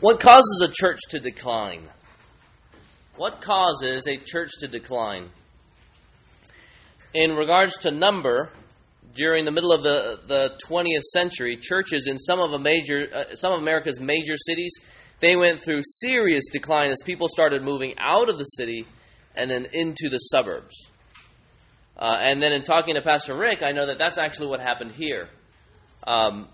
What causes a church to decline? What causes a church to decline? In regards to number, during the middle of the, the 20th century, churches in some of, major, uh, some of America's major cities, they went through serious decline as people started moving out of the city and then into the suburbs. Uh, and then in talking to Pastor Rick, I know that that's actually what happened here. Um,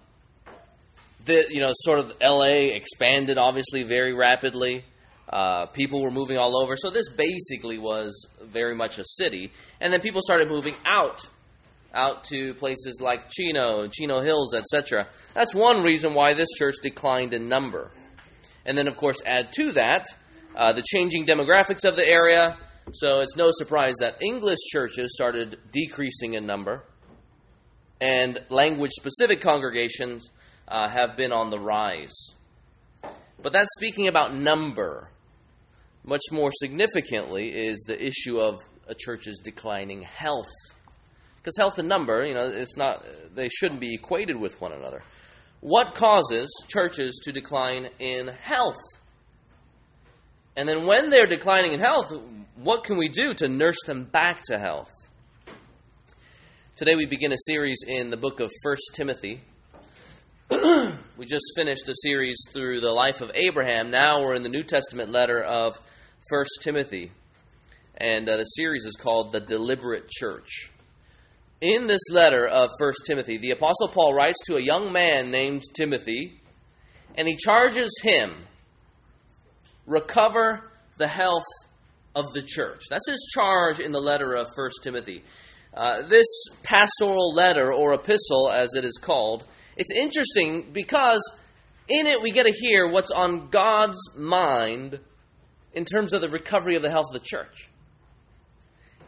the, you know, sort of LA expanded obviously very rapidly. Uh, people were moving all over. So this basically was very much a city. And then people started moving out, out to places like Chino, Chino Hills, etc. That's one reason why this church declined in number. And then, of course, add to that uh, the changing demographics of the area. So it's no surprise that English churches started decreasing in number, and language specific congregations uh, have been on the rise. But that's speaking about number. Much more significantly is the issue of a church's declining health. Because health and number, you know, it's not they shouldn't be equated with one another. What causes churches to decline in health? And then when they're declining in health, what can we do to nurse them back to health? Today we begin a series in the book of 1 Timothy. we just finished a series through the life of Abraham. Now we're in the New Testament letter of 1 Timothy. And uh, the series is called The Deliberate Church. In this letter of 1 Timothy, the Apostle Paul writes to a young man named Timothy, and he charges him recover the health of the church. That's his charge in the letter of 1 Timothy. Uh, this pastoral letter, or epistle as it is called, it's interesting because in it we get to hear what's on God's mind in terms of the recovery of the health of the church.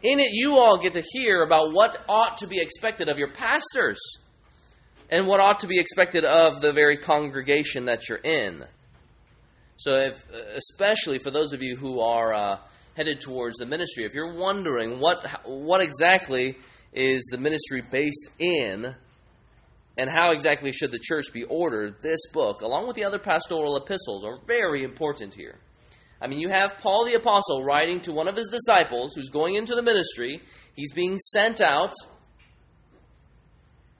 In it, you all get to hear about what ought to be expected of your pastors and what ought to be expected of the very congregation that you're in. So, if, especially for those of you who are uh, headed towards the ministry, if you're wondering what what exactly is the ministry based in, and how exactly should the church be ordered, this book, along with the other pastoral epistles, are very important here. I mean, you have Paul the Apostle writing to one of his disciples who's going into the ministry. He's being sent out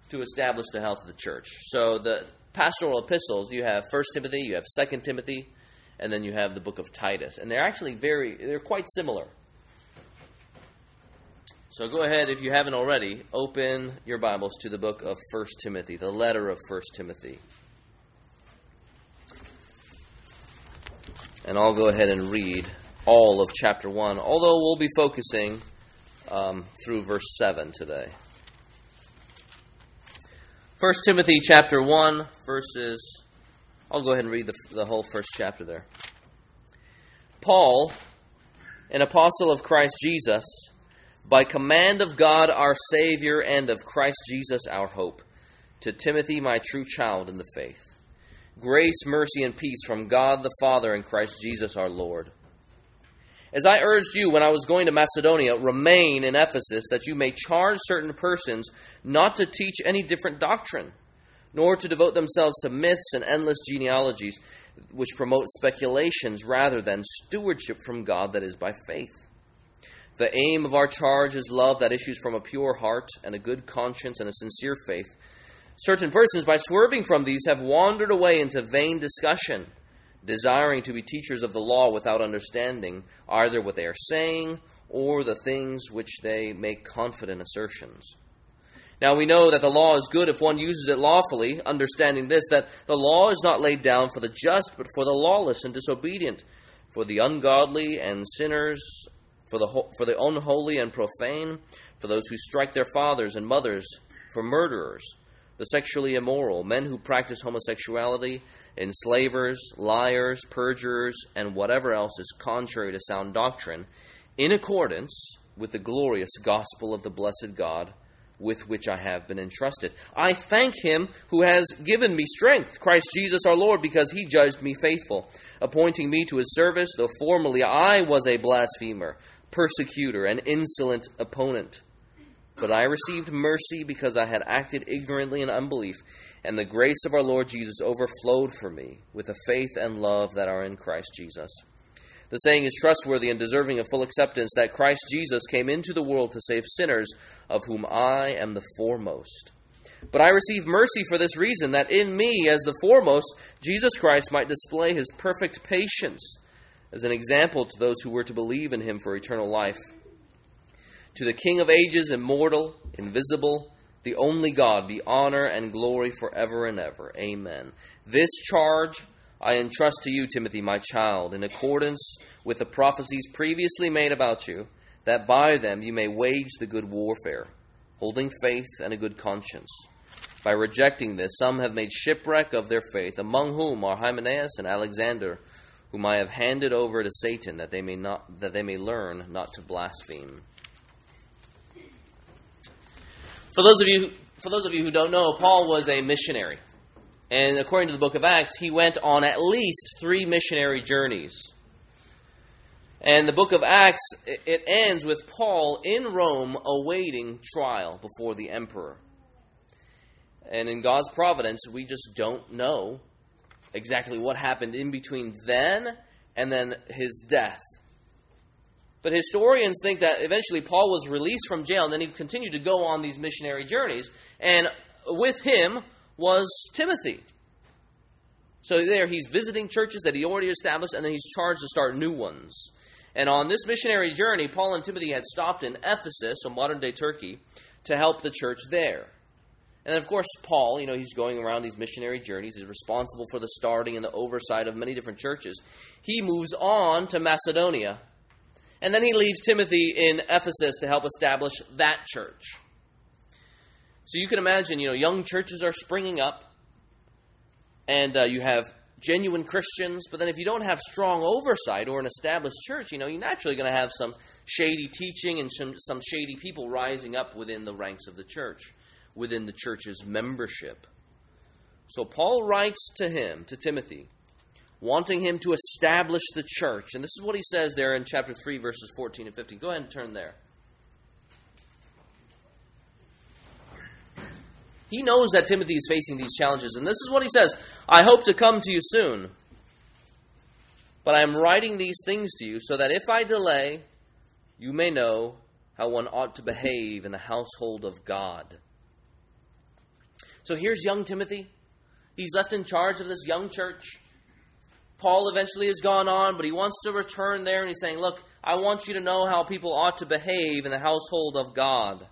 to establish the health of the church. So the pastoral epistles, you have 1 Timothy, you have 2 Timothy, and then you have the book of Titus. And they're actually very, they're quite similar. So go ahead, if you haven't already, open your Bibles to the book of 1 Timothy, the letter of 1 Timothy. And I'll go ahead and read all of chapter 1, although we'll be focusing um, through verse 7 today. 1 Timothy chapter 1, verses. I'll go ahead and read the, the whole first chapter there. Paul, an apostle of Christ Jesus, by command of God our Savior and of Christ Jesus our hope, to Timothy, my true child in the faith. Grace, mercy, and peace from God the Father and Christ Jesus our Lord. As I urged you when I was going to Macedonia, remain in Ephesus, that you may charge certain persons not to teach any different doctrine, nor to devote themselves to myths and endless genealogies, which promote speculations rather than stewardship from God that is by faith. The aim of our charge is love that issues from a pure heart and a good conscience and a sincere faith Certain persons, by swerving from these, have wandered away into vain discussion, desiring to be teachers of the law without understanding either what they are saying or the things which they make confident assertions. Now we know that the law is good if one uses it lawfully, understanding this, that the law is not laid down for the just, but for the lawless and disobedient, for the ungodly and sinners, for the, for the unholy and profane, for those who strike their fathers and mothers, for murderers the sexually immoral, men who practice homosexuality, enslavers, liars, perjurers, and whatever else is contrary to sound doctrine, in accordance with the glorious gospel of the blessed God with which I have been entrusted. I thank him who has given me strength, Christ Jesus our Lord, because he judged me faithful, appointing me to his service, though formerly I was a blasphemer, persecutor, and insolent opponent But I received mercy because I had acted ignorantly in unbelief, and the grace of our Lord Jesus overflowed for me with the faith and love that are in Christ Jesus. The saying is trustworthy and deserving of full acceptance that Christ Jesus came into the world to save sinners, of whom I am the foremost. But I received mercy for this reason, that in me, as the foremost, Jesus Christ might display his perfect patience as an example to those who were to believe in him for eternal life. To the King of ages, immortal, invisible, the only God, be honor and glory forever and ever. Amen. This charge I entrust to you, Timothy, my child, in accordance with the prophecies previously made about you, that by them you may wage the good warfare, holding faith and a good conscience. By rejecting this, some have made shipwreck of their faith, among whom are Hymenaeus and Alexander, whom I have handed over to Satan, that they may not that they may learn not to blaspheme. For those of you for those of you who don't know, Paul was a missionary. And according to the book of Acts, he went on at least three missionary journeys. And the book of Acts, it ends with Paul in Rome awaiting trial before the emperor. And in God's providence, we just don't know exactly what happened in between then and then his death. But historians think that eventually Paul was released from jail and then he continued to go on these missionary journeys. And with him was Timothy. So there he's visiting churches that he already established and then he's charged to start new ones. And on this missionary journey, Paul and Timothy had stopped in Ephesus, so modern day Turkey, to help the church there. And of course, Paul, you know, he's going around these missionary journeys. He's responsible for the starting and the oversight of many different churches. He moves on to Macedonia. And then he leaves Timothy in Ephesus to help establish that church. So you can imagine, you know, young churches are springing up, and uh, you have genuine Christians, but then if you don't have strong oversight or an established church, you know, you're naturally going to have some shady teaching and some, some shady people rising up within the ranks of the church within the church's membership. So Paul writes to him, to Timothy, wanting him to establish the church. And this is what he says there in chapter 3, verses 14 and 15. Go ahead and turn there. He knows that Timothy is facing these challenges, and this is what he says I hope to come to you soon. But I am writing these things to you so that if I delay, you may know how one ought to behave in the household of God so here's young Timothy. He's left in charge of this young church. Paul eventually has gone on, but he wants to return there and he's saying, Look, I want you to know how people ought to behave in the household of God.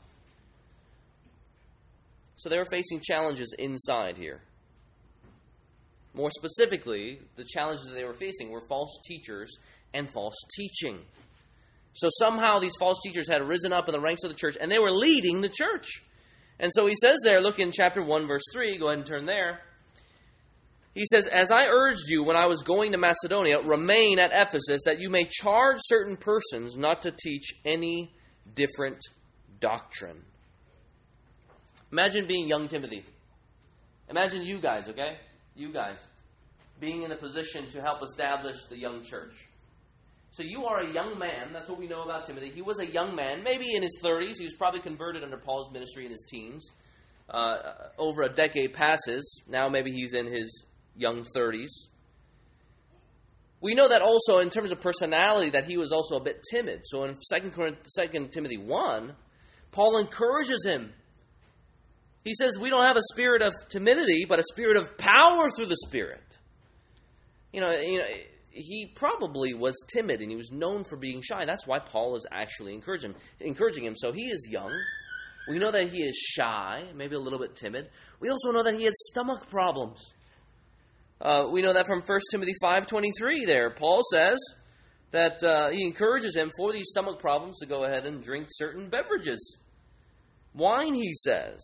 So they were facing challenges inside here. More specifically, the challenges that they were facing were false teachers and false teaching. So somehow these false teachers had risen up in the ranks of the church and they were leading the church. And so he says there, look in chapter 1, verse 3, go ahead and turn there. He says, As I urged you when I was going to Macedonia, remain at Ephesus, that you may charge certain persons not to teach any different doctrine. Imagine being young Timothy. Imagine you guys, okay? You guys being in a position to help establish the young church. So you are a young man. That's what we know about Timothy. He was a young man, maybe in his 30s. He was probably converted under Paul's ministry in his teens. Uh, over a decade passes. Now maybe he's in his young 30s. We know that also in terms of personality that he was also a bit timid. So in 2, 2 Timothy 1, Paul encourages him. He says, We don't have a spirit of timidity, but a spirit of power through the Spirit. You know, you know he probably was timid and he was known for being shy. That's why Paul is actually encouraging him, encouraging him. So he is young. We know that he is shy, maybe a little bit timid. We also know that he had stomach problems. Uh, we know that from 1 Timothy 5.23 there. Paul says that uh, he encourages him for these stomach problems to go ahead and drink certain beverages. Wine, he says.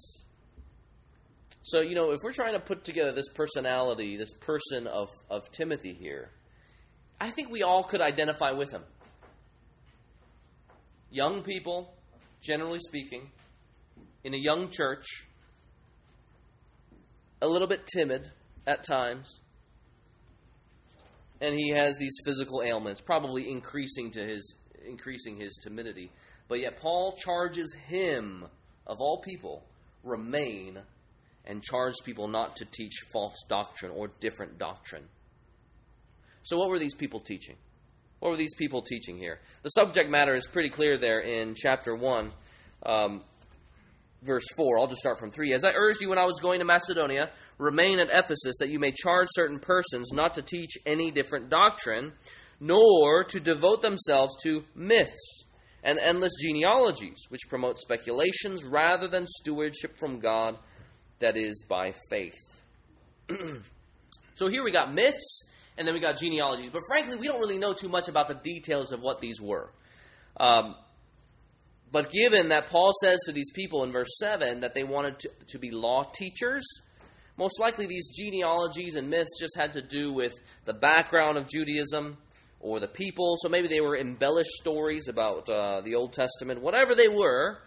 So, you know, if we're trying to put together this personality, this person of, of Timothy here, I think we all could identify with him. Young people, generally speaking, in a young church, a little bit timid at times, and he has these physical ailments, probably increasing to his increasing his timidity. But yet Paul charges him of all people, remain and charged people not to teach false doctrine or different doctrine. So, what were these people teaching? What were these people teaching here? The subject matter is pretty clear there in chapter 1, um, verse 4. I'll just start from 3. As I urged you when I was going to Macedonia, remain at Ephesus, that you may charge certain persons not to teach any different doctrine, nor to devote themselves to myths and endless genealogies, which promote speculations rather than stewardship from God that is by faith. so here we got myths and then we got genealogies. But frankly, we don't really know too much about the details of what these were. Um, but given that Paul says to these people in verse 7 that they wanted to, to be law teachers, most likely these genealogies and myths just had to do with the background of Judaism or the people. So maybe they were embellished stories about uh, the Old Testament. Whatever they were,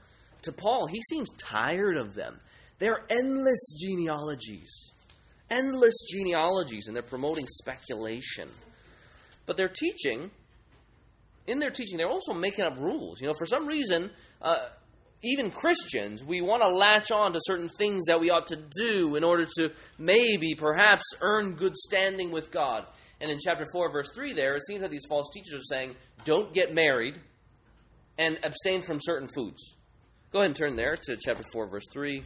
to Paul, he seems tired of them. They're endless genealogies. Endless genealogies, and they're promoting speculation. But they're teaching, in their teaching, they're also making up rules. You know, for some reason, uh, even Christians, we want to latch on to certain things that we ought to do in order to maybe, perhaps, earn good standing with God. And in chapter 4, verse 3, there, it seems that these false teachers are saying, don't get married and abstain from certain foods. Go ahead and turn there to chapter 4, verse 3.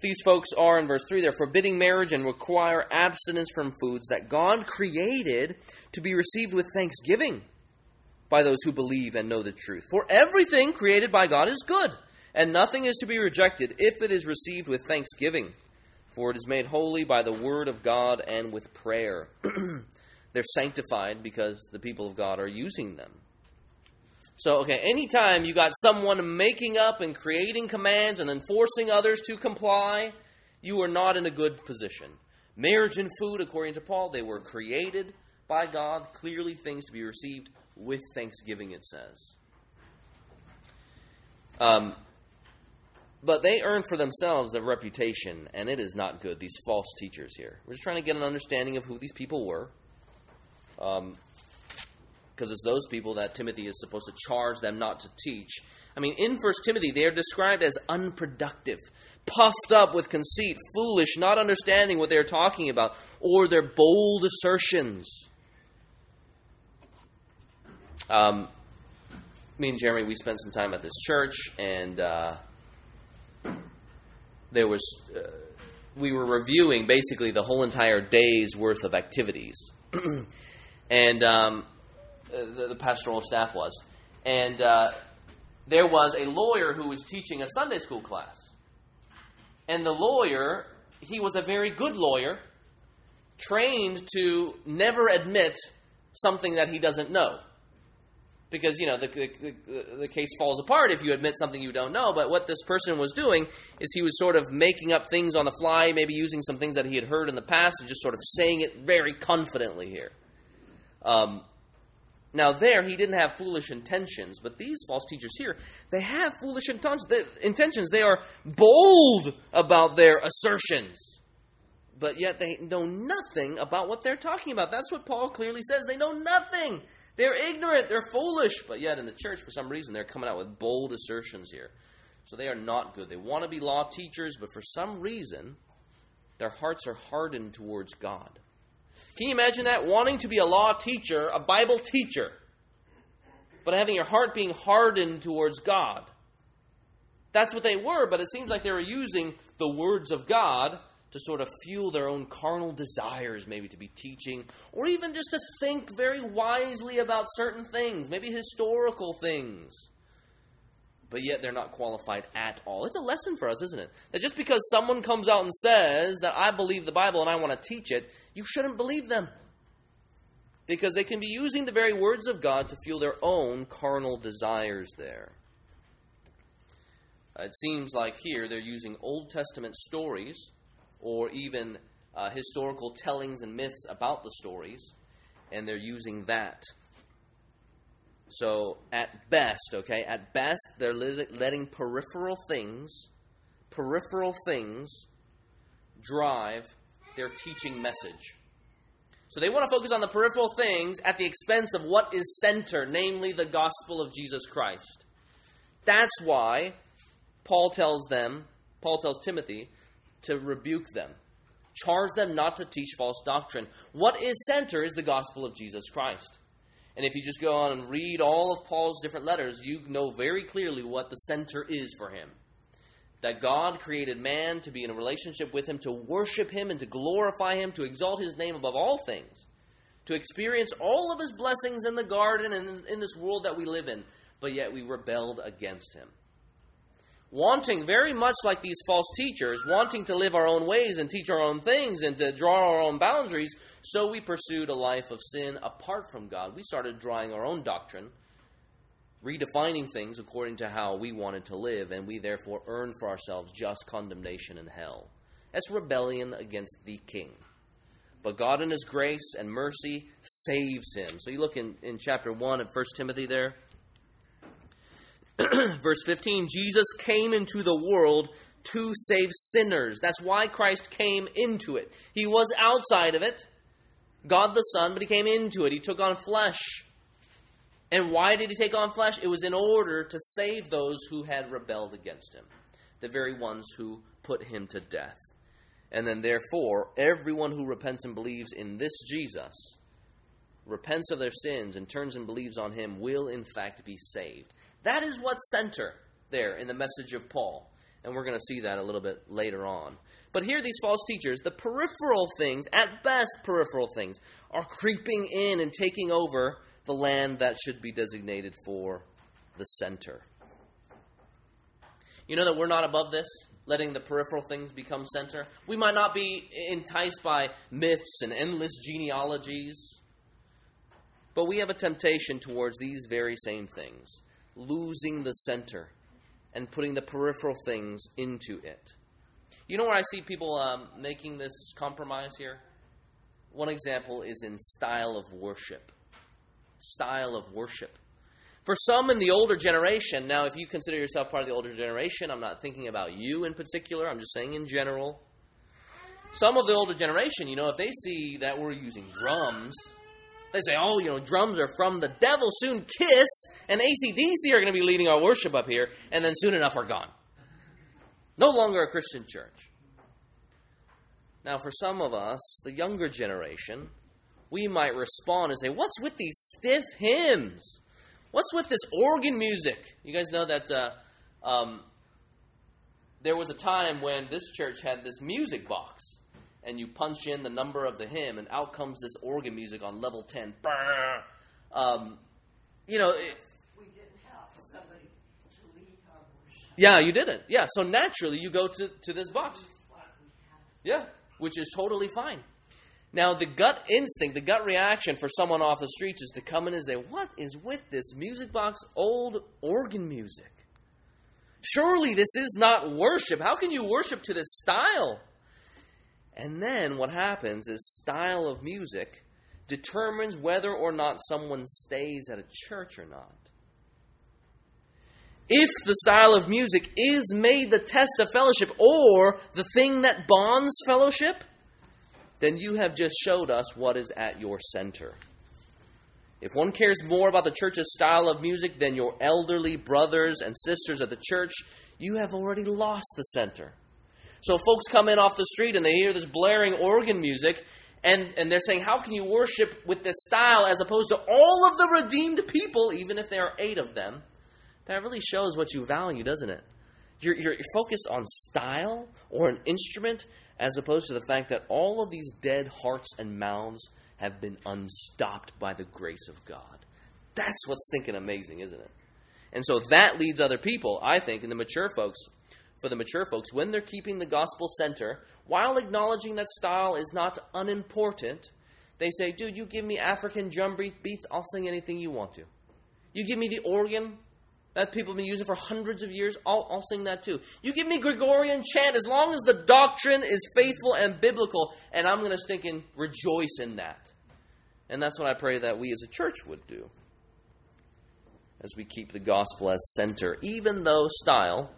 These folks are, in verse 3, they're forbidding marriage and require abstinence from foods that God created to be received with thanksgiving by those who believe and know the truth. For everything created by God is good, and nothing is to be rejected if it is received with thanksgiving. For it is made holy by the word of God and with prayer. They're sanctified because the people of God are using them. So, okay, anytime you got someone making up and creating commands and enforcing others to comply, you are not in a good position. Marriage and food, according to Paul, they were created by God, clearly things to be received with thanksgiving, it says. Um, but they earn for themselves a reputation, and it is not good, these false teachers here. We're just trying to get an understanding of who these people were. Um, because it's those people that Timothy is supposed to charge them not to teach. I mean, in First Timothy, they are described as unproductive, puffed up with conceit, foolish, not understanding what they're talking about, or their bold assertions. Um, me and Jeremy, we spent some time at this church, and uh, there was uh, we were reviewing basically the whole entire day's worth of activities, and um, the, the, pastoral staff was, and uh, there was a lawyer who was teaching a Sunday school class, and the lawyer he was a very good lawyer, trained to never admit something that he doesn't know. Because you know the, the, the, case falls apart if you admit something you don't know. But what this person was doing is he was sort of making up things on the fly maybe using some things that he had heard in the past and just sort of saying it very confidently here. Um, now there he didn't have foolish intentions but these false teachers here they have foolish intentions they are bold about their assertions but yet they know nothing about what they're talking about that's what paul clearly says they know nothing they're ignorant, they're foolish, but yet in the church, for some reason, they're coming out with bold assertions here. So they are not good. They want to be law teachers, but for some reason, their hearts are hardened towards God. Can you imagine that? Wanting to be a law teacher, a Bible teacher, but having your heart being hardened towards God. That's what they were, but it seems like they were using the words of God to sort of fuel their own carnal desires, maybe to be teaching, or even just to think very wisely about certain things, maybe historical things. But yet they're not qualified at all. It's a lesson for us, isn't it? That just because someone comes out and says that I believe the Bible and I want to teach it, you shouldn't believe them. Because they can be using the very words of God to fuel their own carnal desires there. It seems like here they're using Old Testament stories or even uh, historical tellings and myths about the stories, and they're using that. So, at best, okay, at best, they're letting peripheral things, peripheral things, drive their teaching message. So they want to focus on the peripheral things at the expense of what is center, namely the gospel of Jesus Christ. That's why Paul tells them, Paul tells Timothy to rebuke them, charge them not to teach false doctrine. What is center is the gospel of Jesus Christ. And if you just go on and read all of Paul's different letters, you know very clearly what the center is for him. That God created man to be in a relationship with him, to worship him and to glorify him, to exalt his name above all things, to experience all of his blessings in the garden and in this world that we live in, but yet we rebelled against him wanting very much like these false teachers, wanting to live our own ways and teach our own things and to draw our own boundaries, so we pursued a life of sin apart from God. We started drawing our own doctrine, redefining things according to how we wanted to live, and we therefore earned for ourselves just condemnation and hell. That's rebellion against the king. But God, in His grace and mercy, saves him. So you look in, in chapter 1 of 1 Timothy there. Verse 15 Jesus came into the world to save sinners. That's why Christ came into it. He was outside of it, God the Son, but he came into it. He took on flesh. And why did he take on flesh? It was in order to save those who had rebelled against him, the very ones who put him to death. And then, therefore, everyone who repents and believes in this Jesus, repents of their sins, and turns and believes on him, will in fact be saved. That is what's center there in the message of Paul. And we're going to see that a little bit later on. But here, these false teachers, the peripheral things, at best peripheral things, are creeping in and taking over the land that should be designated for the center. You know that we're not above this, letting the peripheral things become center? We might not be enticed by myths and endless genealogies, but we have a temptation towards these very same things losing the center and putting the peripheral things into it. You know where I see people um, making this compromise here? One example is in style of worship. Style of worship. For some in the older generation, now if you consider yourself part of the older generation, I'm not thinking about you in particular, I'm just saying in general. Some of the older generation, you know, if they see that we're using drums they say, oh, you know, drums are from the devil. Soon Kiss and ACDC are going to be leading our worship up here, and then soon enough we're gone. No longer a Christian church. Now, for some of us, the younger generation, we might respond and say, What's with these stiff hymns? What's with this organ music? You guys know that uh, um, there was a time when this church had this music box and you punch in the number of the hymn, and out comes this organ music on level 10. Um, you know, it, Yeah, you didn't. Yeah, so naturally you go to, to this box. Yeah, which is totally fine. Now, the gut instinct, the gut reaction for someone off the streets is to come in and say, What is with this music box old organ music? Surely this is not worship. How can you worship to this style? And then what happens is style of music determines whether or not someone stays at a church or not. If the style of music is made the test of fellowship or the thing that bonds fellowship, then you have just showed us what is at your center. If one cares more about the church's style of music than your elderly brothers and sisters at the church, you have already lost the center. So folks come in off the street and they hear this blaring organ music, and, and they're saying, How can you worship with this style as opposed to all of the redeemed people, even if there are eight of them? That really shows what you value, doesn't it? You're, you're, you're focused on style or an instrument as opposed to the fact that all of these dead hearts and mouths have been unstopped by the grace of God. That's what's thinking amazing, isn't it? And so that leads other people, I think, and the mature folks, for the mature folks when they're keeping the gospel center, while acknowledging that style is not unimportant, they say, dude, you give me African drum beats, I'll sing anything you want to. You give me the organ that people have been using for hundreds of years, I'll, I'll sing that too. You give me Gregorian chant as long as the doctrine is faithful and biblical, and I'm going to stink and rejoice in that. And that's what I pray that we as a church would do as we keep the gospel as center, even though style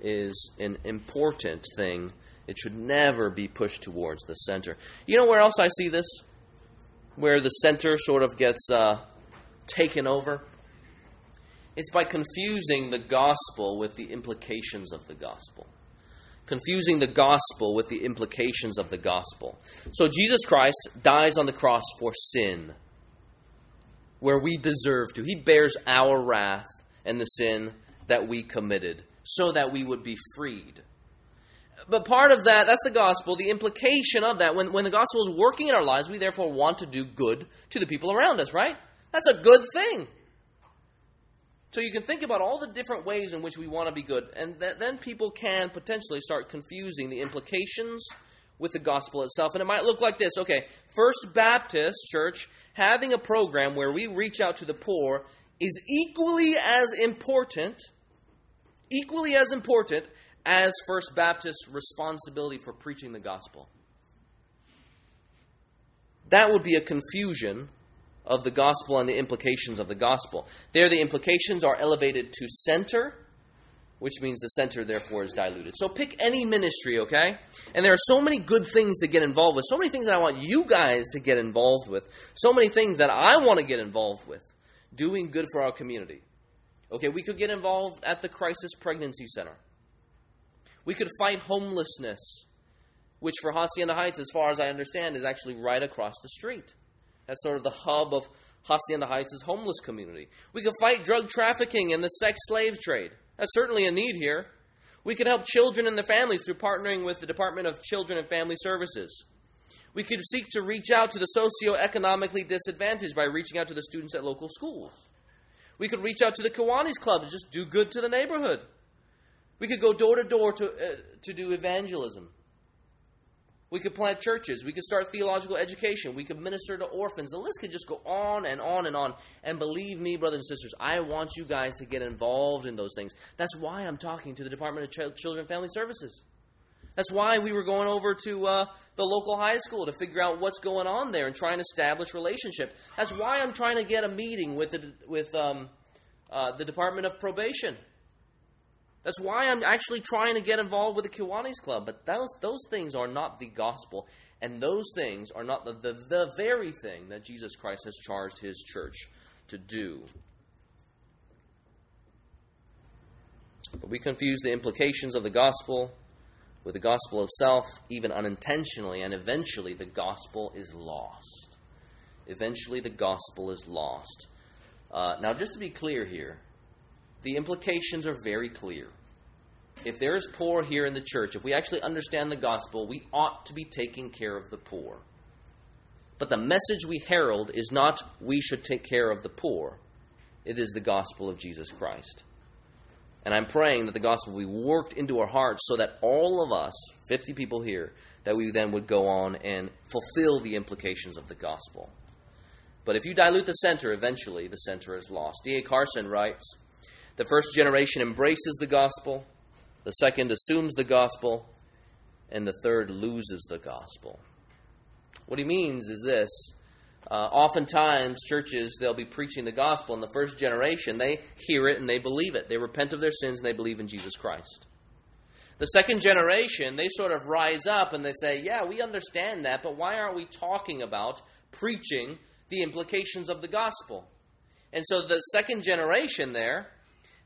is an important thing It should never be pushed towards the center. You know where else I see this? Where the center sort of gets uh, taken over? It's by confusing the gospel with the implications of the gospel. Confusing the gospel with the implications of the gospel. So Jesus Christ dies on the cross for sin, where we deserve to. He bears our wrath and the sin that we committed, so that we would be freed. But part of that, that's the gospel, the implication of that. When, when the gospel is working in our lives, we therefore want to do good to the people around us, right? That's a good thing. So you can think about all the different ways in which we want to be good, and th- then people can potentially start confusing the implications with the gospel itself. And it might look like this okay, First Baptist Church having a program where we reach out to the poor is equally as important, equally as important as First Baptist's responsibility for preaching the gospel. That would be a confusion of the gospel and the implications of the gospel. There, the implications are elevated to center, which means the center, therefore, is diluted. So pick any ministry, okay? And there are so many good things to get involved with, so many things that I want you guys to get involved with, so many things that I want to get involved with, doing good for our community. Okay, we could get involved at the Crisis Pregnancy Center. We could fight homelessness, which for Hacienda Heights, as far as I understand, is actually right across the street. That's sort of the hub of Hacienda Heights' homeless community. We could fight drug trafficking and the sex slave trade. That's certainly a need here. We could help children and their families through partnering with the Department of Children and Family Services. We could seek to reach out to the socioeconomically disadvantaged by reaching out to the students at local schools. We could reach out to the Kiwanis Club and just do good to the neighborhood. We could go door to door to, uh, to do evangelism. We could plant churches. We could start theological education. We could minister to orphans. The list could just go on and on and on. And believe me, brothers and sisters, I want you guys to get involved in those things. That's why I'm talking to the Department of Ch- Children and Family Services. That's why we were going over to uh, the local high school to figure out what's going on there and try and establish relationship. That's why I'm trying to get a meeting with the, with um, uh, the Department of Probation that's why I'm actually trying to get involved with the Kiwanis Club. But those, those things are not the gospel. And those things are not the, the, the very thing that Jesus Christ has charged his church to do. But we confuse the implications of the gospel with the gospel of self, even unintentionally, and eventually the gospel is lost. Eventually the gospel is lost. Uh, now, just to be clear here, the implications are very clear. If there is poor here in the church, if we actually understand the gospel, we ought to be taking care of the poor. But the message we herald is not we should take care of the poor, it is the gospel of Jesus Christ. And I'm praying that the gospel be worked into our hearts so that all of us, 50 people here, that we then would go on and fulfill the implications of the gospel. But if you dilute the center, eventually the center is lost. D.A. Carson writes the first generation embraces the gospel, the second assumes the gospel, and the third loses the gospel. What he means is this. Uh, oftentimes, churches, they'll be preaching the gospel, and the first generation, they hear it and they believe it. They repent of their sins and they believe in Jesus Christ. The second generation, they sort of rise up and they say, Yeah, we understand that, but why aren't we talking about preaching the implications of the gospel? And so the second generation there,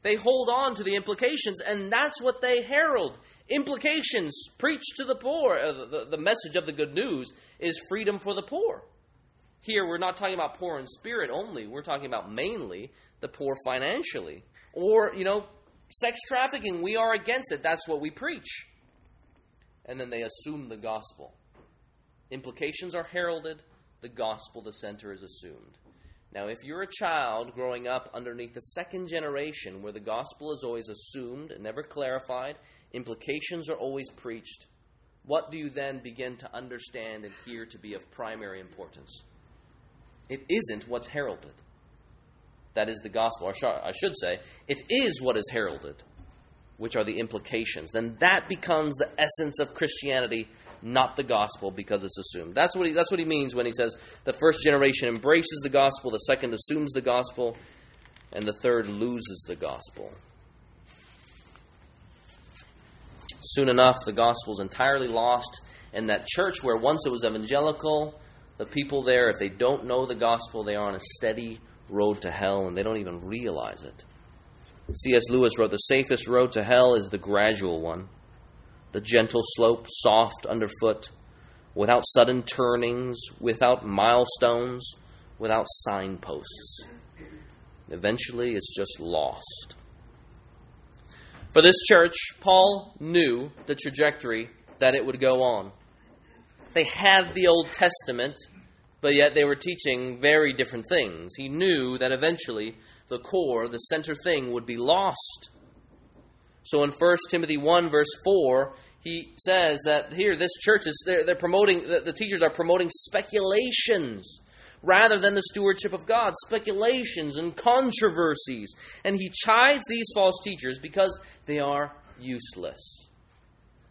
they hold on to the implications, and that's what they herald. Implications preach to the poor. Uh, the, the message of the good news is freedom for the poor. Here, we're not talking about poor in spirit only, we're talking about mainly the poor financially. Or, you know, sex trafficking, we are against it. That's what we preach. And then they assume the gospel. Implications are heralded, the gospel, the center, is assumed. Now, if you're a child growing up underneath the second generation where the gospel is always assumed and never clarified, implications are always preached, what do you then begin to understand and hear to be of primary importance? It isn't what's heralded. That is the gospel. Or I should say, it is what is heralded, which are the implications. Then that becomes the essence of Christianity not the gospel because it's assumed. That's what he, that's what he means when he says the first generation embraces the gospel, the second assumes the gospel, and the third loses the gospel. Soon enough, the gospel is entirely lost, and that church where once it was evangelical, the people there, if they don't know the gospel, they are on a steady road to hell, and they don't even realize it. C.S. Lewis wrote The safest road to hell is the gradual one, the gentle slope, soft underfoot, without sudden turnings, without milestones, without signposts. Eventually, it's just lost. For this church, Paul knew the trajectory that it would go on. They had the Old Testament, but yet they were teaching very different things. He knew that eventually the core, the center thing, would be lost. So in 1 Timothy 1, verse 4, he says that here, this church is, they're, they're promoting, the, the teachers are promoting speculations rather than the stewardship of God, speculations and controversies. And he chides these false teachers because they are useless.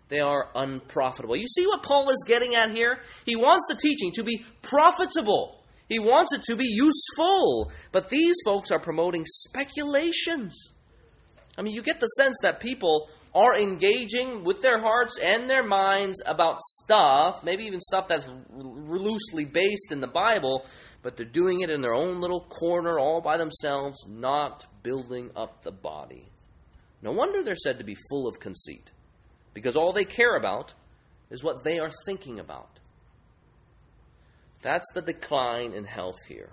They are unprofitable. You see what Paul is getting at here? He wants the teaching to be profitable. He wants it to be useful. But these folks are promoting speculations. I mean, you get the sense that people are engaging with their hearts and their minds about stuff, maybe even stuff that's loosely based in the Bible, but they're doing it in their own little corner all by themselves, not building up the body. No wonder they're said to be full of conceit, because all they care about is what they are thinking about. That's the decline in health here.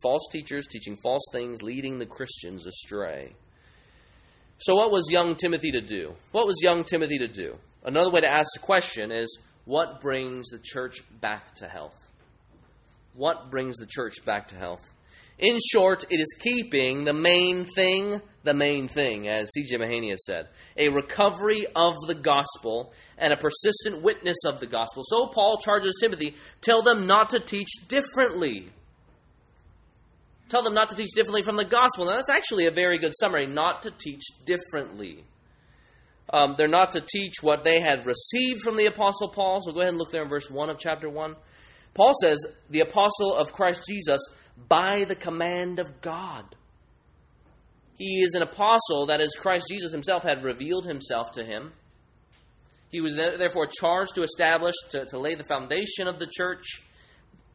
False teachers teaching false things, leading the Christians astray. So, what was young Timothy to do? What was young Timothy to do? Another way to ask the question is what brings the church back to health? What brings the church back to health? In short, it is keeping the main thing the main thing, as C.J. Mahaney has said. A recovery of the gospel and a persistent witness of the gospel. So Paul charges Timothy, tell them not to teach differently tell them not to teach differently from the gospel. Now, that's actually a very good summary not to teach differently. Um, they're not to teach what they had received from the Apostle Paul. So go ahead and look there in verse 1 of chapter 1. Paul says, the Apostle of Christ Jesus by the command of God. He is an apostle that as Christ Jesus himself had revealed himself to him. He was therefore charged to establish, to, to lay the foundation of the church.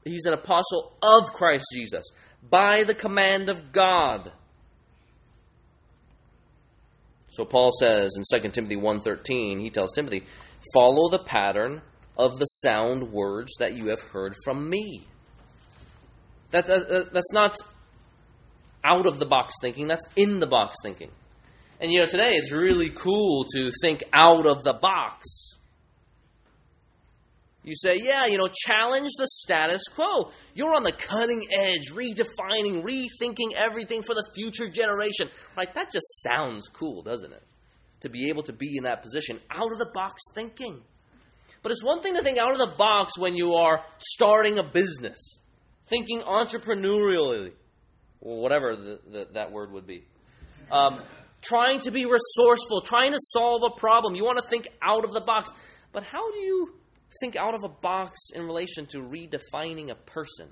He's an apostle of Christ Jesus by the command of God. So Paul says in 2 Timothy 1:13, he tells Timothy, "Follow the pattern of the sound words that you have heard from me." That, that, that's not out of the box thinking, that's in the box thinking. And you know, today it's really cool to think out of the box. You say, yeah, you know, challenge the status quo. You're on the cutting edge, redefining, rethinking everything for the future generation. Right? That just sounds cool, doesn't it? To be able to be in that position, out of the box thinking. But it's one thing to think out of the box when you are starting a business, thinking entrepreneurially, whatever the, the, that word would be. Um, trying to be resourceful, trying to solve a problem. You want to think out of the box. But how do you think out of a box in relation to redefining a person?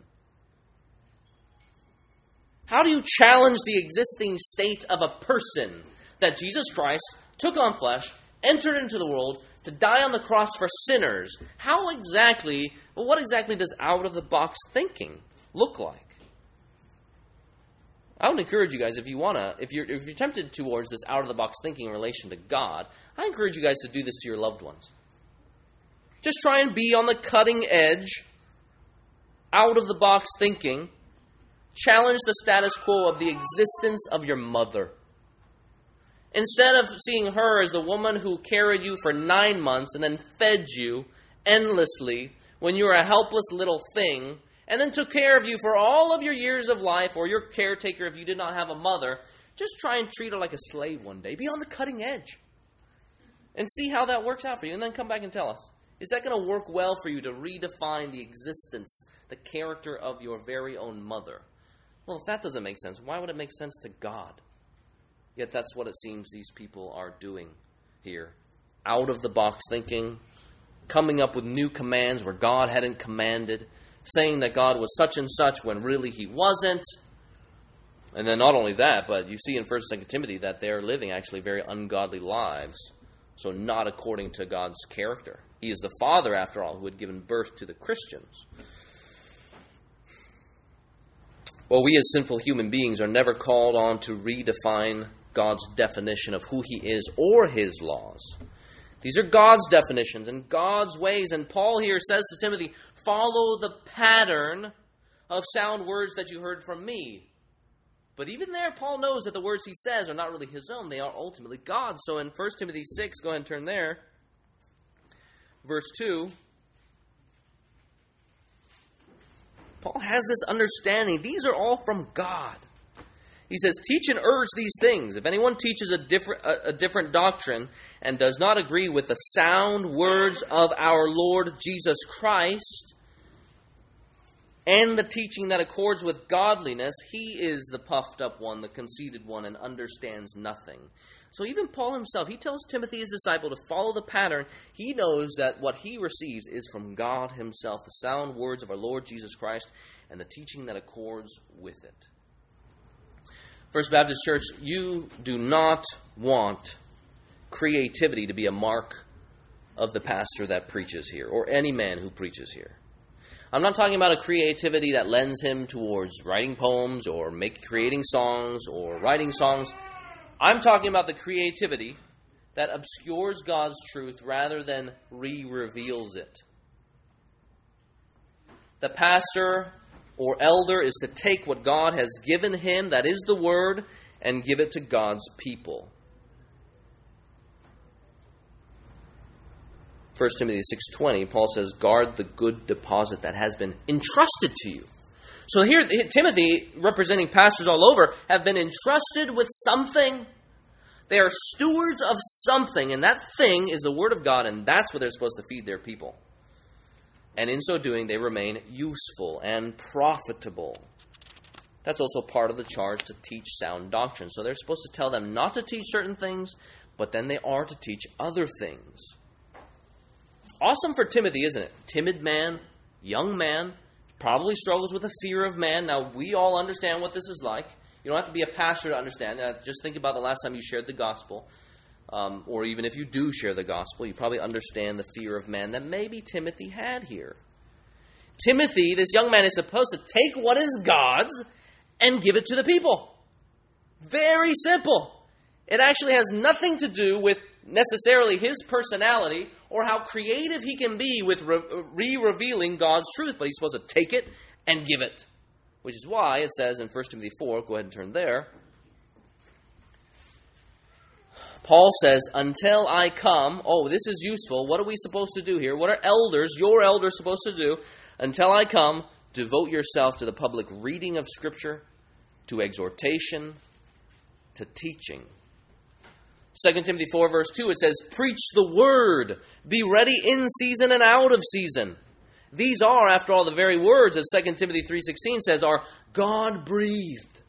How do you challenge the existing state of a person that Jesus Christ took on flesh, entered into the world to die on the cross for sinners? How exactly, what exactly does out of the box thinking look like? I would encourage you guys if you wanna, if you're if you're tempted towards this out of the box thinking in relation to God, I encourage you guys to do this to your loved ones. Just try and be on the cutting edge, out of the box thinking. Challenge the status quo of the existence of your mother. Instead of seeing her as the woman who carried you for nine months and then fed you endlessly when you were a helpless little thing, and then took care of you for all of your years of life, or your caretaker if you did not have a mother, just try and treat her like a slave one day. Be on the cutting edge. And see how that works out for you, and then come back and tell us. Is that going to work well for you to redefine the existence, the character of your very own mother? Well, if that doesn't make sense, why would it make sense to God? Yet that's what it seems these people are doing here. Out of the box thinking, coming up with new commands where God hadn't commanded, saying that God was such and such when really he wasn't. And then not only that, but you see in 1st and 2nd Timothy that they're living actually very ungodly lives So, not according to God's character. He is the Father, after all, who had given birth to the Christians. Well, we as sinful human beings are never called on to redefine God's definition of who He is or His laws. These are God's definitions and God's ways. And Paul here says to Timothy, follow the pattern of sound words that you heard from me. But even there, Paul knows that the words he says are not really his own, they are ultimately God's. So in 1 Timothy 6, go ahead and turn there. Verse 2. Paul has this understanding. These are all from God. He says, Teach and urge these things. If anyone teaches a different, a, a, different doctrine and does not agree with the sound words of our Lord Jesus Christ and the teaching that accords with godliness, he is the puffed up one, the conceited one, and understands nothing. So even Paul himself, he tells Timothy, his disciple, to follow the pattern. He knows that what he receives is from God himself, the sound words of our Lord Jesus Christ, and the teaching that accords with it. First Baptist Church, you do not want creativity to be a mark of the pastor that preaches here, or any man who preaches here. I'm not talking about a creativity that lends him towards writing poems or make, creating songs or writing songs. I'm talking about the creativity that obscures God's truth rather than re reveals it. The pastor or elder is to take what God has given him, that is the word, and give it to God's people. 1 Timothy 6:20 Paul says guard the good deposit that has been entrusted to you. So here Timothy representing pastors all over have been entrusted with something. They are stewards of something and that thing is the word of God and that's what they're supposed to feed their people and in so doing, they remain useful and profitable. That's also part of the charge to teach sound doctrine. So they're supposed to tell them not to teach certain things, but then they are to teach other things. Awesome for Timothy, isn't it? Timid man, young man, probably struggles with the fear of man. Now, we all understand what this is like. You don't have to be a pastor to understand that. Just think about the last time you shared the gospel um, or even if you do share the gospel, you probably understand the fear of man that maybe Timothy had here. Timothy, this young man, is supposed to take what is God's and give it to the people. Very simple. It actually has nothing to do with necessarily his personality or how creative he can be with re revealing God's truth, but he's supposed to take it and give it. Which is why it says in 1 Timothy 4, go ahead and turn there. Paul says, Until I come, oh, this is useful. What are we supposed to do here? What are elders, your elders, supposed to do? Until I come, devote yourself to the public reading of Scripture, to exhortation, to teaching. 2 Timothy 4, verse 2, it says, Preach the word, be ready in season and out of season. These are, after all, the very words, as 2 Timothy 3.16 says, are God breathed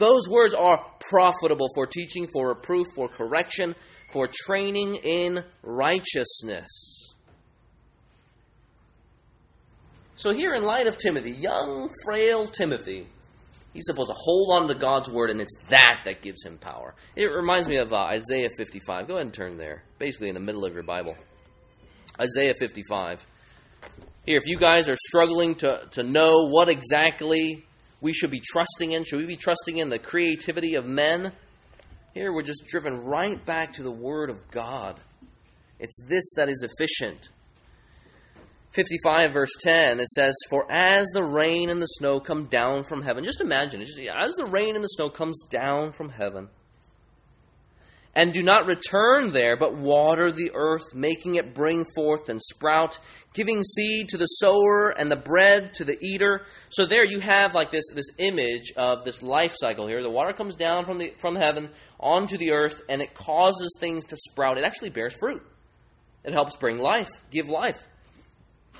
those words are profitable for teaching, for reproof, for correction, for training in righteousness. So, here in light of Timothy, young, frail Timothy, he's supposed to hold on to God's word, and it's that that gives him power. It reminds me of uh, Isaiah 55. Go ahead and turn there, basically in the middle of your Bible. Isaiah 55. Here, if you guys are struggling to, to know what exactly we should be trusting in? Should we be trusting in the creativity of men? Here we're just driven right back to the Word of God. It's this that is efficient. 55 verse 10 it says for as the rain and the snow come down from heaven just imagine just, as the rain and the snow comes down from heaven and do not return there, but water the earth, making it bring forth and sprout, giving seed to the sower and the bread to the eater. So there you have like this, this image of this life cycle here. The water comes down from the from heaven onto the earth and it causes things to sprout. It actually bears fruit. It helps bring life, give life.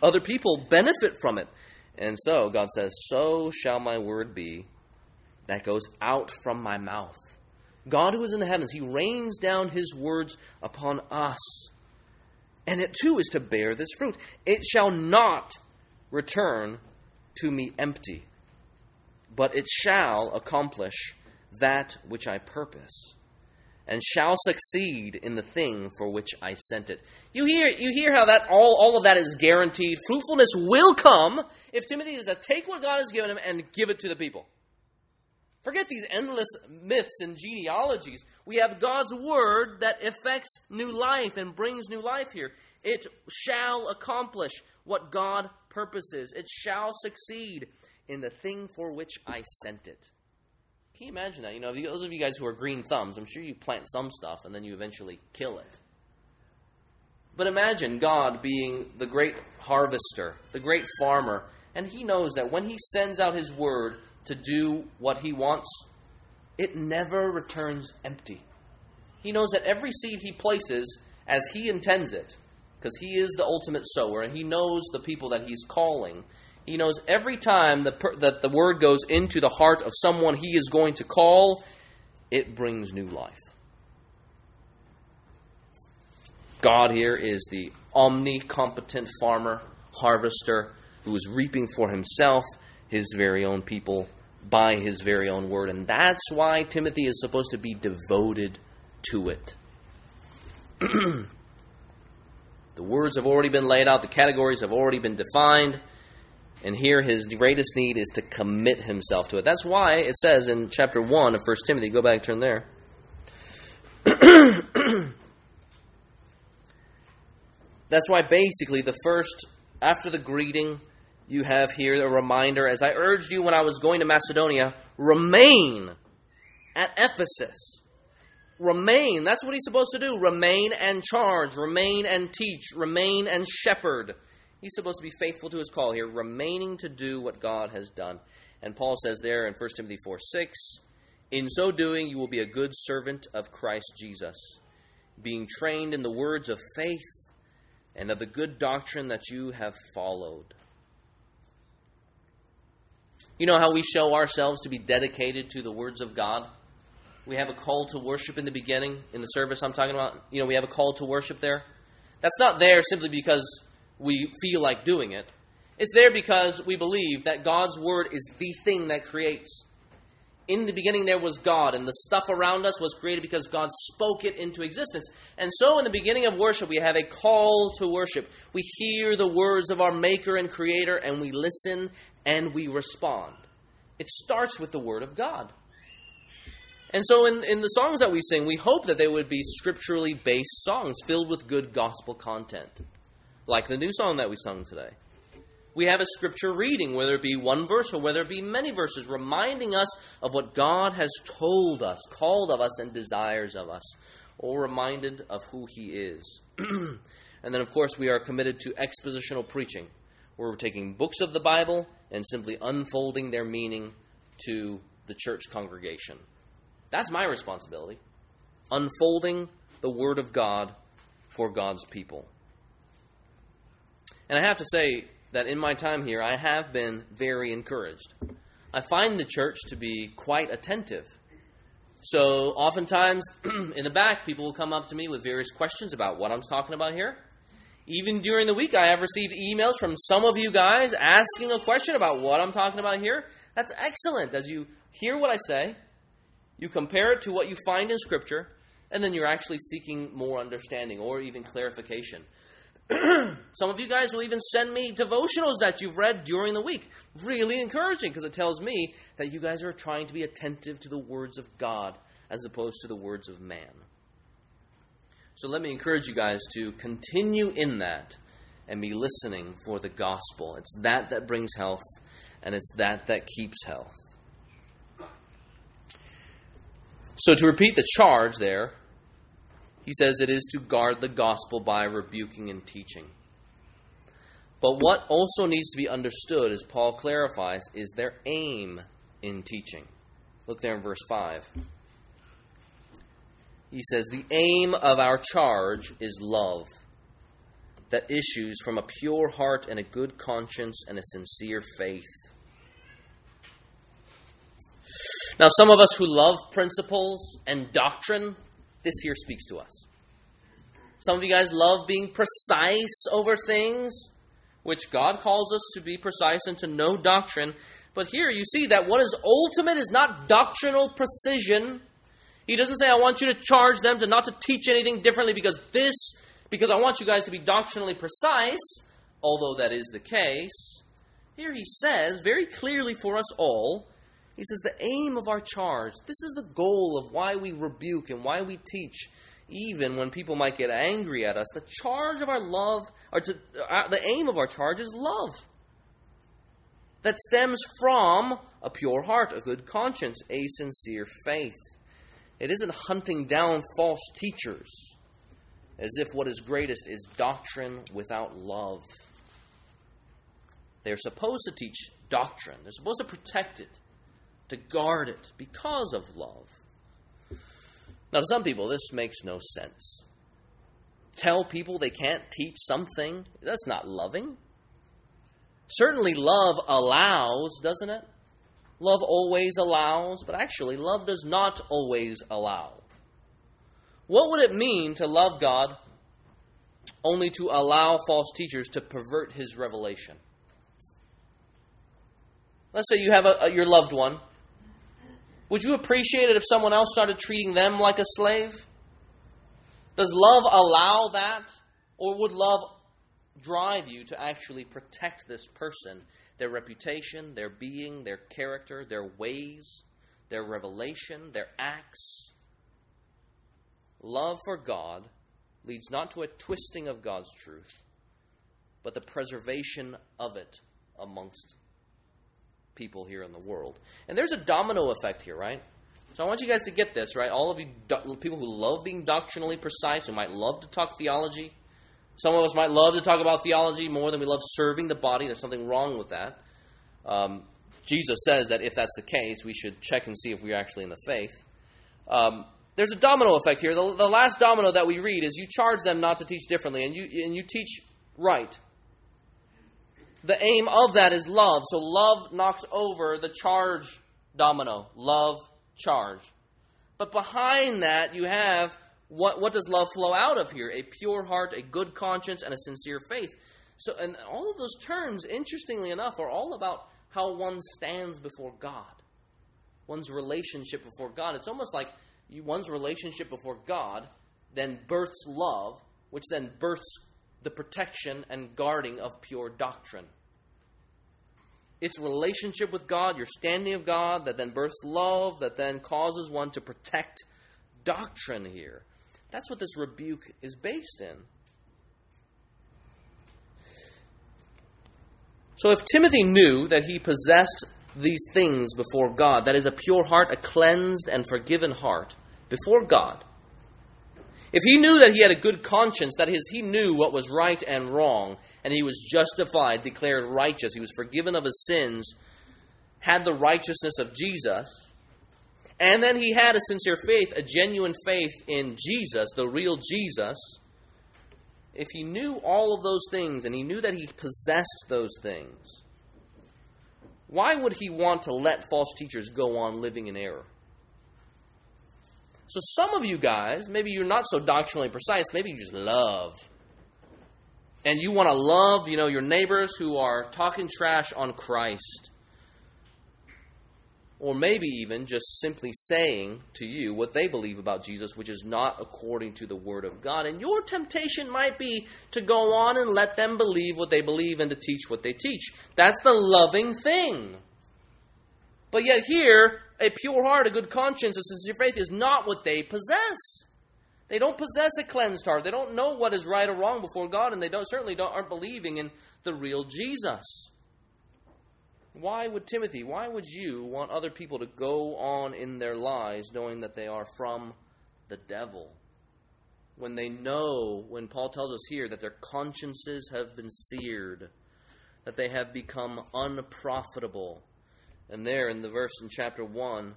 Other people benefit from it. And so God says, So shall my word be that goes out from my mouth. God who is in the heavens, He rains down His words upon us. And it too is to bear this fruit. It shall not return to me empty, but it shall accomplish that which I purpose, and shall succeed in the thing for which I sent it. You hear, you hear how that all, all of that is guaranteed. Fruitfulness will come if Timothy is to take what God has given him and give it to the people. Forget these endless myths and genealogies. We have God's word that affects new life and brings new life here. It shall accomplish what God purposes, it shall succeed in the thing for which I sent it. Can you imagine that? You know, those of you guys who are green thumbs, I'm sure you plant some stuff and then you eventually kill it. But imagine God being the great harvester, the great farmer, and He knows that when He sends out His word to do what He wants, it never returns empty. He knows that every seed He places as He intends it, because He is the ultimate sower, and He knows the people that He's calling he knows every time the per, that the word goes into the heart of someone he is going to call, it brings new life. God here is the omnicompetent farmer, harvester, who is reaping for himself his very own people by his very own word. And that's why Timothy is supposed to be devoted to it. the words have already been laid out, the categories have already been defined. And here his greatest need is to commit himself to it. That's why it says in chapter 1 of 1 Timothy, go back, and turn there. That's why basically the first, after the greeting, you have here a reminder, as I urged you when I was going to Macedonia, remain at Ephesus. Remain. That's what he's supposed to do. Remain and charge. Remain and teach. Remain and shepherd. He's supposed to be faithful to his call here, remaining to do what God has done. And Paul says there in 1 Timothy 4 6, In so doing, you will be a good servant of Christ Jesus, being trained in the words of faith and of the good doctrine that you have followed. You know how we show ourselves to be dedicated to the words of God? We have a call to worship in the beginning, in the service I'm talking about. You know, we have a call to worship there. That's not there simply because we feel like doing it. It's there because we believe that God's Word is the thing that creates. In the beginning, there was God, and the stuff around us was created because God spoke it into existence. And so, in the beginning of worship, we have a call to worship. We hear the words of our Maker and Creator, and we listen and we respond. It starts with the Word of God. And so, in, in the songs that we sing, we hope that they would be scripturally based songs filled with good gospel content like the new song that we sung today. We have a scripture reading, whether it be one verse or whether it be many verses, reminding us of what God has told us, called of us, and desires of us, or reminded of who He is. and then, of course, we are committed to expositional preaching, where we're taking books of the Bible and simply unfolding their meaning to the church congregation. That's my responsibility. Unfolding the Word of God for God's people. And I have to say that in my time here, I have been very encouraged. I find the church to be quite attentive. So, oftentimes in the back, people will come up to me with various questions about what I'm talking about here. Even during the week, I have received emails from some of you guys asking a question about what I'm talking about here. That's excellent. As you hear what I say, you compare it to what you find in Scripture, and then you're actually seeking more understanding or even clarification. Some of you guys will even send me devotionals that you've read during the week. Really encouraging because it tells me that you guys are trying to be attentive to the words of God as opposed to the words of man. So let me encourage you guys to continue in that and be listening for the gospel. It's that that brings health, and it's that that keeps health. So to repeat the charge there, he says it is to guard the gospel by rebuking and teaching. But what also needs to be understood, as Paul clarifies, is their aim in teaching. Look there in verse 5. He says, The aim of our charge is love that issues from a pure heart and a good conscience and a sincere faith. Now, some of us who love principles and doctrine this here speaks to us. Some of you guys love being precise over things, which God calls us to be precise and to know doctrine. But here you see that what is ultimate is not doctrinal precision. He doesn't say, I want you to charge them to not to teach anything differently because this, because I want you guys to be doctrinally precise, although that is the case. Here he says, very clearly for us all, he says, the aim of our charge, this is the goal of why we rebuke and why we teach, even when people might get angry at us. The charge of our love, or to, uh, the aim of our charge is love that stems from a pure heart, a good conscience, a sincere faith. It isn't hunting down false teachers as if what is greatest is doctrine without love. They're supposed to teach doctrine, they're supposed to protect it, to guard it because of love. Now, to some people, this makes no sense. Tell people they can't teach something, that's not loving. Certainly, love allows, doesn't it? Love always allows, but actually, love does not always allow. What would it mean to love God only to allow false teachers to pervert his revelation? Let's say you have a, a, your loved one. Would you appreciate it if someone else started treating them like a slave? Does love allow that? Or would love drive you to actually protect this person, their reputation, their being, their character, their ways, their revelation, their acts. Love for God leads not to a twisting of God's truth, but the preservation of it amongst people here in the world. And there's a domino effect here, right? So I want you guys to get this, right? All of you do- people who love being doctrinally precise, who might love to talk theology, some of us might love to talk about theology more than we love serving the body. There's something wrong with that. Um, Jesus says that if that's the case, we should check and see if we're actually in the faith. Um, there's a domino effect here. The, the last domino that we read is you charge them not to teach differently, and you, and you teach right. The aim of that is love. So love knocks over the charge domino. Love, charge. But behind that, you have what, what does love flow out of here? A pure heart, a good conscience, and a sincere faith. So, and all of those terms, interestingly enough, are all about how one stands before God, one's relationship before God. It's almost like one's relationship before God then births love, which then births the protection and guarding of pure doctrine. It's relationship with God, your standing of God, that then births love, that then causes one to protect doctrine here. That's what this rebuke is based in. So if Timothy knew that he possessed these things before God, that is, a pure heart, a cleansed and forgiven heart before God, if he knew that he had a good conscience, that is, he knew what was right and wrong, and he was justified, declared righteous, he was forgiven of his sins, had the righteousness of Jesus, and then he had a sincere faith, a genuine faith in Jesus, the real Jesus. If he knew all of those things and he knew that he possessed those things, why would he want to let false teachers go on living in error? So, some of you guys, maybe you're not so doctrinally precise, maybe you just love. And you want to love, you know, your neighbors who are talking trash on Christ or maybe even just simply saying to you what they believe about Jesus, which is not according to the Word of God. And your temptation might be to go on and let them believe what they believe and to teach what they teach. That's the loving thing. But yet, here, a pure heart, a good conscience, a sincere faith is not what they possess. They don't possess a cleansed heart. They don't know what is right or wrong before God, and they don't certainly don't, aren't believing in the real Jesus. Why would Timothy, why would you want other people to go on in their lives knowing that they are from the devil? When they know, when Paul tells us here that their consciences have been seared, that they have become unprofitable. And there in the verse in chapter 1,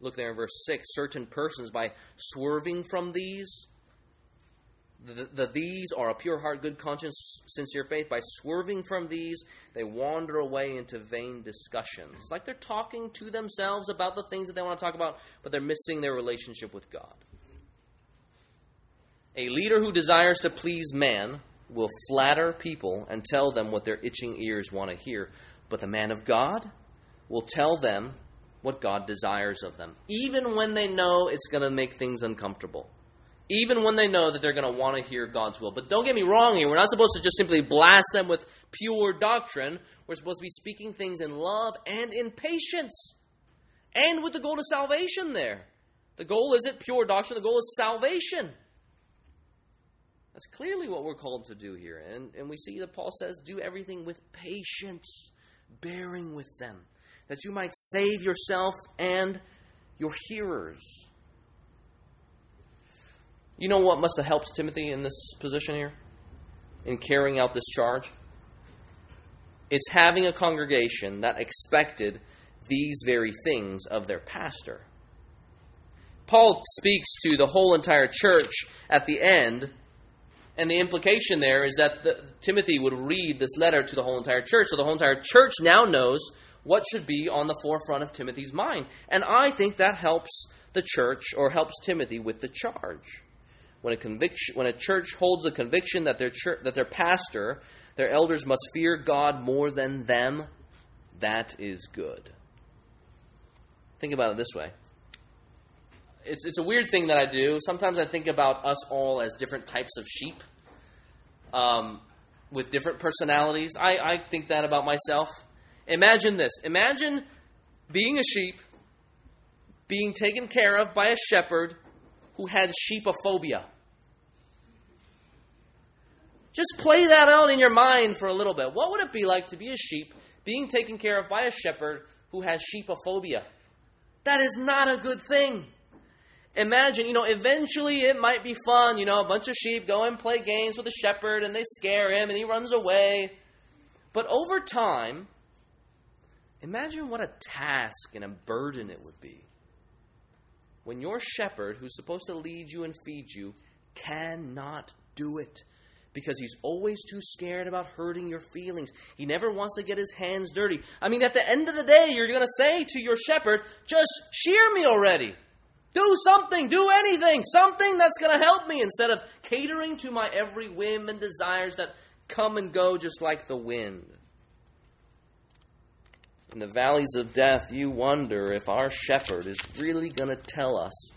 look there in verse 6 certain persons, by swerving from these, the, the, these are a pure heart, good conscience, sincere faith. By swerving from these, they wander away into vain discussions. It's like they're talking to themselves about the things that they want to talk about, but they're missing their relationship with God. A leader who desires to please man will flatter people and tell them what their itching ears want to hear, but the man of God will tell them what God desires of them, even when they know it's going to make things uncomfortable. Even when they know that they're going to want to hear God's will. But don't get me wrong here. We're not supposed to just simply blast them with pure doctrine. We're supposed to be speaking things in love and in patience. And with the goal of salvation there. The goal isn't pure doctrine, the goal is salvation. That's clearly what we're called to do here. And, and we see that Paul says, do everything with patience, bearing with them, that you might save yourself and your hearers. You know what must have helped Timothy in this position here? In carrying out this charge? It's having a congregation that expected these very things of their pastor. Paul speaks to the whole entire church at the end and the implication there is that the, Timothy would read this letter to the whole entire church. So the whole entire church now knows what should be on the forefront of Timothy's mind. And I think that helps the church or helps Timothy with the charge. When a conviction when a church holds a conviction that their church, that their pastor, their elders must fear God more than them, that is good. Think about it this way it's, it's a weird thing that I do. Sometimes I think about us all as different types of sheep um, with different personalities. I, I think that about myself. Imagine this imagine being a sheep, being taken care of by a shepherd who had sheepophobia. Just play that out in your mind for a little bit. What would it be like to be a sheep being taken care of by a shepherd who has sheepophobia? That is not a good thing imagine, you know, eventually it might be fun. You know, a bunch of sheep go and play games with a shepherd and they scare him and he runs away. But over time, imagine what a task and a burden it would be when your shepherd, who's supposed to lead you and feed you, cannot do it because he's always too scared about hurting your feelings. He never wants to get his hands dirty. I mean, at the end of the day, you're going to say to your shepherd, just shear me already. Do something, do anything, something that's going to help me instead of catering to my every whim and desires that come and go just like the wind. In the valleys of death, you wonder if our shepherd is really going to tell us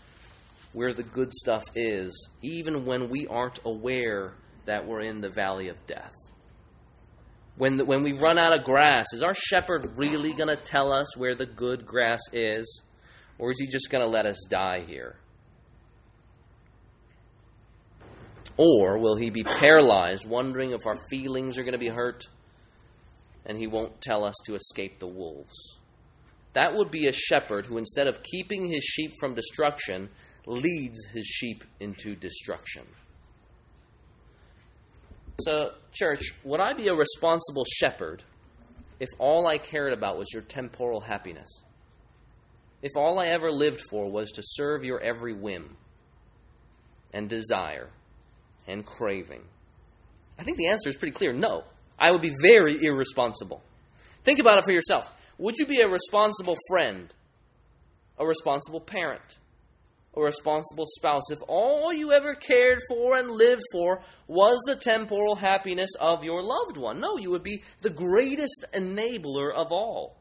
where the good stuff is, even when we aren't aware that we're in the valley of death. When, the, when we run out of grass, is our shepherd really going to tell us where the good grass is? Or is he just going to let us die here? Or will he be paralyzed, wondering if our feelings are going to be hurt, and he won't tell us to escape the wolves? That would be a shepherd who, instead of keeping his sheep from destruction, leads his sheep into destruction. So, church, would I be a responsible shepherd if all I cared about was your temporal happiness? if all I ever lived for was to serve your every whim and desire and craving? I think the answer is pretty clear no. I would be very irresponsible. Think about it for yourself. Would you be a responsible friend, a responsible parent, a responsible spouse if all you ever cared for and lived for was the temporal happiness of your loved one? No, you would be the greatest enabler of all.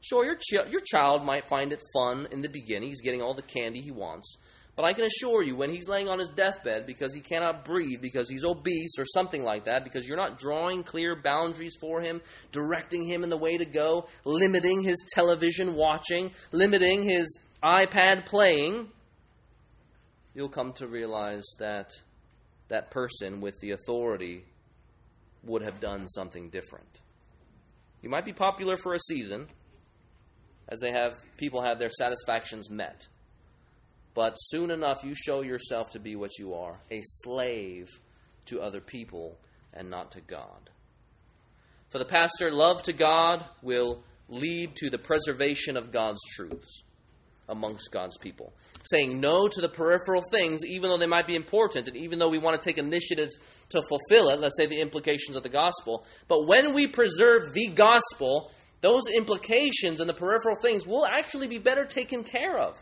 Sure, your, ch- your child might find it fun in the beginning. He's getting all the candy he wants. But I can assure you, when he's laying on his deathbed because he cannot breathe, because he's obese or something like that, because you're not drawing clear boundaries for him, directing him in the way to go, limiting his television watching, limiting his iPad playing, you'll come to realize that that person with the authority would have done something different. You might be popular for a season, as they have people have their satisfactions met. But soon enough you show yourself to be what you are, a slave to other people and not to God. For the pastor, love to God will lead to the preservation of God's truths amongst God's people. Saying no to the peripheral things, even though they might be important, and even though we want to take initiatives to fulfill it, let's say the implications of the gospel. But when we preserve the gospel, those implications and the peripheral things will actually be better taken care of.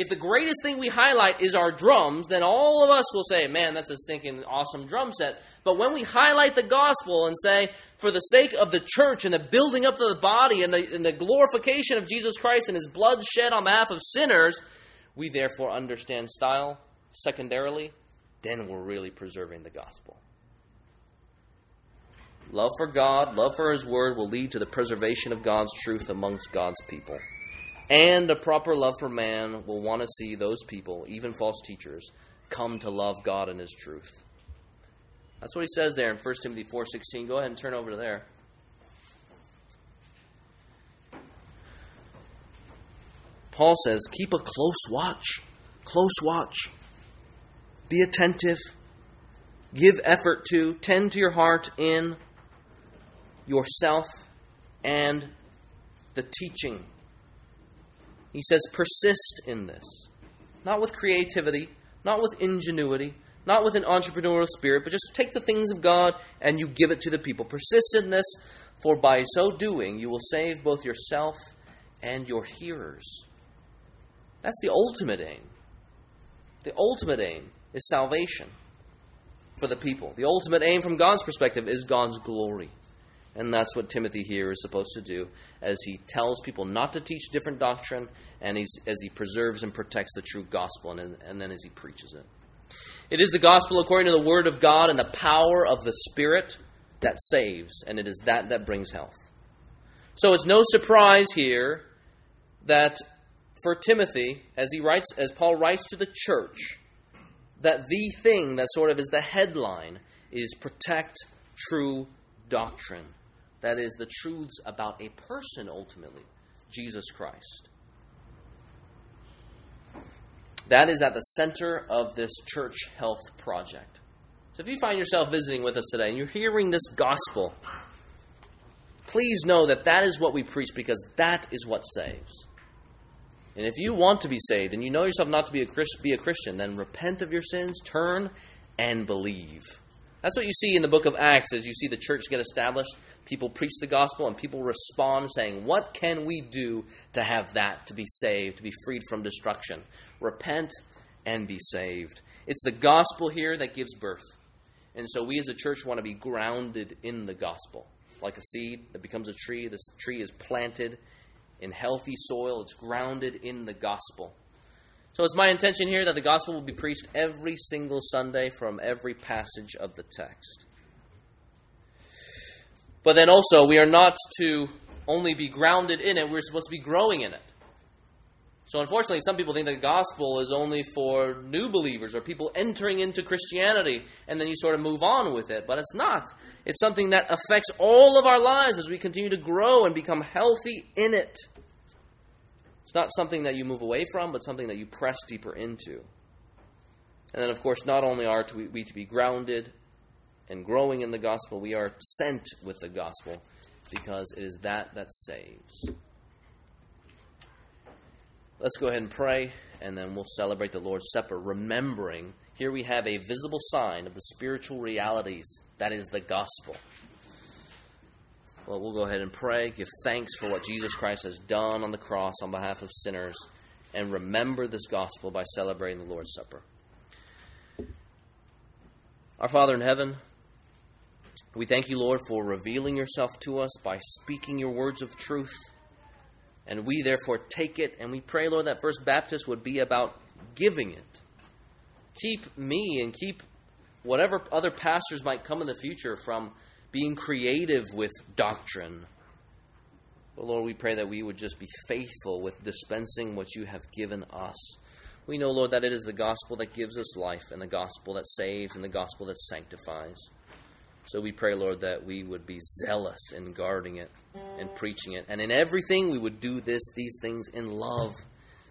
If the greatest thing we highlight is our drums, then all of us will say, man, that's a stinking awesome drum set. But when we highlight the gospel and say, for the sake of the church and the building up of the body and the, and the glorification of Jesus Christ and his blood shed on behalf of sinners, we therefore understand style secondarily, then we're really preserving the gospel. Love for God, love for His Word will lead to the preservation of God's truth amongst God's people. And a proper love for man will want to see those people, even false teachers, come to love God and His truth. That's what he says there in 1 Timothy 4.16. Go ahead and turn over to there. Paul says, keep a close watch. Close watch. Be attentive. Give effort to, tend to your heart in yourself and the teaching he says, persist in this. Not with creativity, not with ingenuity, not with an entrepreneurial spirit, but just take the things of God and you give it to the people. Persist in this, for by so doing, you will save both yourself and your hearers. That's the ultimate aim. The ultimate aim is salvation for the people. The ultimate aim from God's perspective is God's glory. And that's what Timothy here is supposed to do as he tells people not to teach different doctrine and as he preserves and protects the true gospel and, and then as he preaches it. It is the gospel according to the word of God and the power of the Spirit that saves, and it is that that brings health. So it's no surprise here that for Timothy, as he writes, as Paul writes to the church, that the thing that sort of is the headline is protect true doctrine. That is, the truths about a person ultimately, Jesus Christ. That is at the center of this church health project. So if you find yourself visiting with us today and you're hearing this gospel, please know that that is what we preach because that is what saves. And if you want to be saved and you know yourself not to be a, Christ, be a Christian, then repent of your sins, turn, and believe. That's what you see in the book of Acts as you see the church get established. People preach the gospel and people respond saying, What can we do to have that, to be saved, to be freed from destruction? Repent and be saved. It's the gospel here that gives birth. And so we as a church want to be grounded in the gospel. Like a seed that becomes a tree, this tree is planted in healthy soil, it's grounded in the gospel. So it's my intention here that the gospel will be preached every single Sunday from every passage of the text. But then also, we are not to only be grounded in it, we're supposed to be growing in it. So, unfortunately, some people think that the gospel is only for new believers or people entering into Christianity, and then you sort of move on with it. But it's not. It's something that affects all of our lives as we continue to grow and become healthy in it. It's not something that you move away from, but something that you press deeper into. And then, of course, not only are we to be grounded and growing in the gospel, we are sent with the gospel because it is that that saves. Let's go ahead and pray, and then we'll celebrate the Lord's Supper, remembering here we have a visible sign of the spiritual realities that is the gospel. Well, we'll go ahead and pray, give thanks for what Jesus Christ has done on the cross on behalf of sinners, and remember this gospel by celebrating the Lord's Supper. Our Father in heaven, we thank you, Lord, for revealing yourself to us by speaking your words of truth. And we therefore take it, and we pray, Lord, that First Baptist would be about giving it. Keep me and keep whatever other pastors might come in the future from being creative with doctrine. But Lord, we pray that we would just be faithful with dispensing what you have given us. We know, Lord, that it is the gospel that gives us life, and the gospel that saves, and the gospel that sanctifies. So we pray, Lord, that we would be zealous in guarding it and preaching it, and in everything we would do this, these things in love,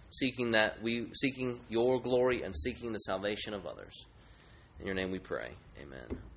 seeking that we seeking your glory and seeking the salvation of others. In your name we pray. Amen.